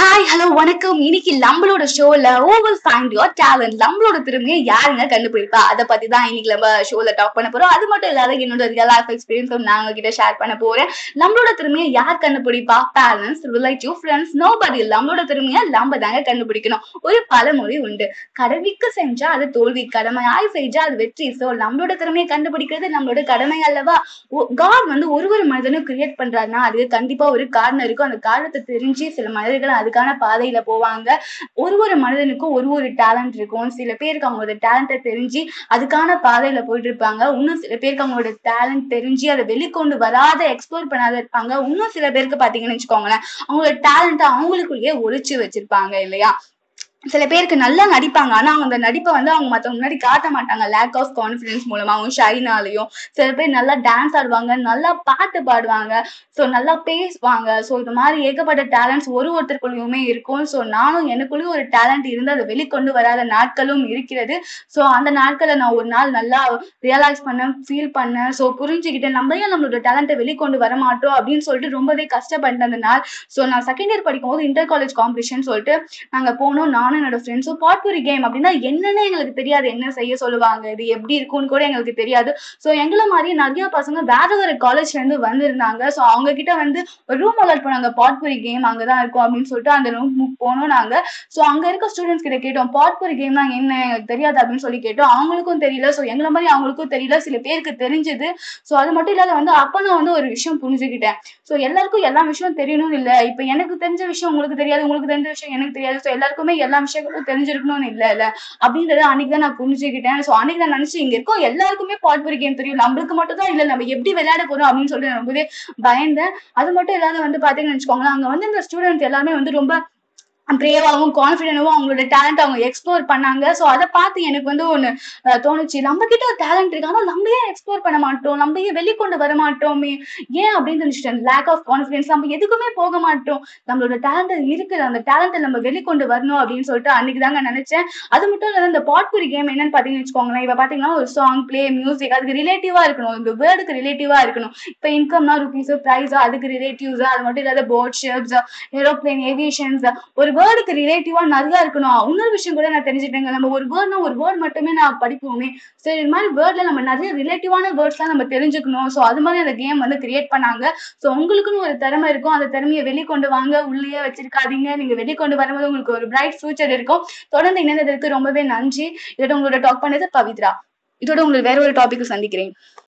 Hi hello வணக்கம். இன்னைக்கு நம்மளோட ஷோல ஓவல் ஃபைண்ட் யோர் டேலண்ட் நம்மளோட திறமையை யாருங்க கண்டுபிடிப்பா? அதை பத்தி தான் இன்னைக்கு நம்ம ஷோல டாக் பண்ண போறோம். அது மட்டும் இல்லாத என்னோட ரியல் லைஃப் எக்ஸ்பீரியன்ஸும் நான் உங்ககிட்ட ஷேர் பண்ண போறேன். நம்மளோட திறமையை யார் கண்டுபிடிப்பா? பேரண்ட்ஸ் ரிலேட்டிவ் ஃப்ரெண்ட்ஸ் நோ படி நம்மளோட திறமையை நம்ம தாங்க கண்டுபிடிக்கணும். ஒரு பழமொழி உண்டு. கடமைக்கு செஞ்சா அது தோல்வி கடமையாய் செஞ்சா அது வெற்றி. ஸோ நம்மளோட திறமையை கண்டுபிடிக்கிறது நம்மளோட கடமை அல்லவா? காட் வந்து ஒரு ஒரு மனிதனும் கிரியேட் பண்றாருன்னா அதுக்கு கண்டிப்பா ஒரு காரணம் இருக்கும். அந்த காரணத்தை தெரிஞ்சு சில மனிதர்கள் அதுக்கான பாதையில போவாங்க. ஒரு ஒரு மனிதனுக்கும் ஒரு ஒரு டேலண்ட் இருக்கும். சில பேருக்கு அவங்களோட டேலண்ட்டை தெரிஞ்சு அதுக்கான பாதையில போயிட்டு இருப்பாங்க இன்னும் சில பேருக்கு அவங்களோட டேலண்ட் தெரிஞ்சு அதை வெளிக்கொண்டு வராத எக்ஸ்ப்ளோர் பண்ணாத இருப்பாங்க. இன்னும் சில பேருக்கு பாத்தீங்கன்னு வச்சுக்கோங்களேன் அவங்களோட டேலண்ட்டை அவங்களுக்குள்ளேயே ஒழிச்சு வச்சிருப்பாங்க இல்லையா? சில பேருக்கு நல்லா நடிப்பாங்க. ஆனா அவங்க அந்த நடிப்பை வந்து அவங்க மத்தவங்க முன்னாடி காட்ட மாட்டாங்க. லேக் ஆஃப் கான்பிடன்ஸ் மூலமா அவங்க ஷைனாலையும். சில பேர் நல்லா டான்ஸ் ஆடுவாங்க. நல்லா பாட்டு பாடுவாங்க. ஸோ நல்லா பேசுவாங்க. ஸோ இது மாதிரி ஏகப்பட்ட டேலண்ட்ஸ் ஒரு ஒருத்தருக்குள்ளயுமே இருக்கும். ஸோ நானும் எனக்குள்ளேயும் ஒரு டேலண்ட் இருந்து அதை வெளிக்கொண்டு வராத நாட்களும் இருக்கிறது. ஸோ அந்த நாட்களை நான் ஒரு நாள் நல்லா ரியலைஸ் பண்ணேன் ஃபீல் பண்ணேன். ஸோ புரிஞ்சுக்கிட்டேன். நம்ம ஏன் நம்மளோட டேலண்ட்டை வெளிக்கொண்டு வர மாட்டோம் அப்படின்னு சொல்லிட்டு ரொம்பவே கஷ்டப்பட்டேன் அந்த நாள். ஸோ நான் செகண்ட் இயர் படிக்கும் போது இன்டர் காலேஜ் காம்படிஷன் சொல்லிட்டு நாங்க போனோம். நான் நானும் என்னோட ஃப்ரெண்ட்ஸும் பாட்புரி கேம் அப்படின்னா என்னன்னு எங்களுக்கு தெரியாது. என்ன செய்ய சொல்லுவாங்க இது எப்படி இருக்கும்னு கூட எங்களுக்கு தெரியாது. ஸோ எங்களை மாதிரி நிறைய பசங்க வேற வேற காலேஜ்ல இருந்து வந்திருந்தாங்க. ஸோ அவங்க கிட்ட வந்து ஒரு ரூம் அலாட் பண்ணாங்க. பாட்புரி கேம் அங்கதான் இருக்கும் அப்படின்னு சொல்லிட்டு அந்த ரூம் போனோம் நாங்க. ஸோ அங்க இருக்க ஸ்டூடெண்ட்ஸ் கிட்ட கேட்டோம் பாட்புரி கேம்னா என்ன? எங்களுக்கு தெரியாது அப்படின்னு சொல்லி கேட்டோம். அவங்களுக்கும் தெரியல. ஸோ எங்களை மாதிரி அவங்களுக்கும் தெரியல. சில பேருக்கு தெரிஞ்சது. ஸோ அது மட்டும் இல்லாத வந்து அப்ப நான் வந்து ஒரு விஷயம் புரிஞ்சுக்கிட்டேன். ஸோ எல்லாருக்கும் எல்லா விஷயம் தெரியணும் இல்ல. இப்போ எனக்கு தெரிஞ்ச விஷயம் உங்களுக்கு தெரியாது. உங்களுக்கு தெரிஞ்ச விஷயம் எனக்கு தெரியாது. ஸோ எல்லாருக்குமே எல்லா விஷயங்களும் தெரிஞ்சிருக்கணும்னு இல்ல இல்ல. அப்படின்றத அன்னைக்கு தான் நான் புரிஞ்சுக்கிட்டேன். சோ அன்னைக்கு நான் நினைச்சு இங்க இருக்கோம். எல்லாருக்குமே பாட்புரி கேம் தெரியும். நம்மளுக்கு மட்டும் தான் இல்ல நம்ம எப்படி விளையாட போறோம் அப்படின்னு சொல்லிட்டு ரொம்பவே பயந்தேன். அது மட்டும் இல்லாத வந்து பாத்தீங்கன்னு வச்சுக்கோங்களேன் அங்க வந்து இந்த ஸ்டூடெண்ட்ஸ் எல்லாமே வந்து ரொம்ப பிரேவாகவும் கான்ஃபிடென்டாகவும் அவங்களோட டேலண்ட் அவங்க எக்ஸ்ப்ளோர் பண்ணாங்க. ஸோ அதை பார்த்து எனக்கு வந்து ஒன்று தோணுச்சு. நம்ம கிட்ட ஒரு டேலண்ட் இருக்கு. ஆனால் நம்ம ஏன் எக்ஸ்ப்ளோர் பண்ண மாட்டோம்? நம்ம ஏன் வெளிக்கொண்டு வர மாட்டோமே? ஏன் அப்படின்னு நினைச்சிட்டேன். லேக் ஆஃப் கான்ஃபிடென்ஸ் நம்ம எதுக்குமே போக மாட்டோம். நம்மளோட டேலண்ட் இருக்குது. அந்த டேலண்ட்டை நம்ம வெளிக்கொண்டு வரணும் அப்படின்னு சொல்லிட்டு அன்னைக்கு தாங்க நினைச்சேன். அது மட்டும் இல்லாத இந்த பாட்புரி கேம் என்னன்னு பார்த்தீங்கன்னு வச்சுக்கோங்களேன். இப்போ பார்த்தீங்கன்னா ஒரு சாங் பிளே மியூசிக் அதுக்கு ரிலேட்டிவாக இருக்கணும். இந்த வேர்டுக்கு ரிலேட்டிவாக இருக்கணும். இப்போ இன்கம்னா ருபீஸோ ப்ரைஸோ அதுக்கு ரிலேட்டிவ்ஸோ அது மட்டும் இல்லாத போட் ஷிப்ஸ் ஏரோப்ளேன் ஏவியேஷன்ஸ் ஒரு வேர்டுக்கு ரிலேட்டிவா நிறைய இருக்கணும். இன்னொரு விஷயம் கூட நான் தெரிஞ்சுட்டேங்க நம்ம ஒரு வேர்ட்னா ஒரு வேர்ட் மட்டுமே நான் படிப்போமே. சரி இது மாதிரி வேர்ட்ல நம்ம நிறைய ரிலேட்டிவான வேர்ட்ஸ்லாம் நம்ம தெரிஞ்சுக்கணும். ஸோ அது மாதிரி அந்த கேம் வந்து கிரியேட் பண்ணாங்க. ஸோ உங்களுக்குன்னு ஒரு திறமை இருக்கும். அந்த திறமையை வெளிக்கொண்டு வாங்க உள்ளேயே வச்சிருக்காதீங்க. நீங்க வெளிக்கொண்டு வரும்போது உங்களுக்கு ஒரு பிரைட் ஃபியூச்சர் இருக்கும். தொடர்ந்து இணைந்ததற்கு ரொம்பவே நன்றி. இதோட உங்களோட டாக் பண்ணது பவித்ரா. இதோட உங்களுக்கு வேற ஒரு டாபிக் சந்திக்கிறேன்.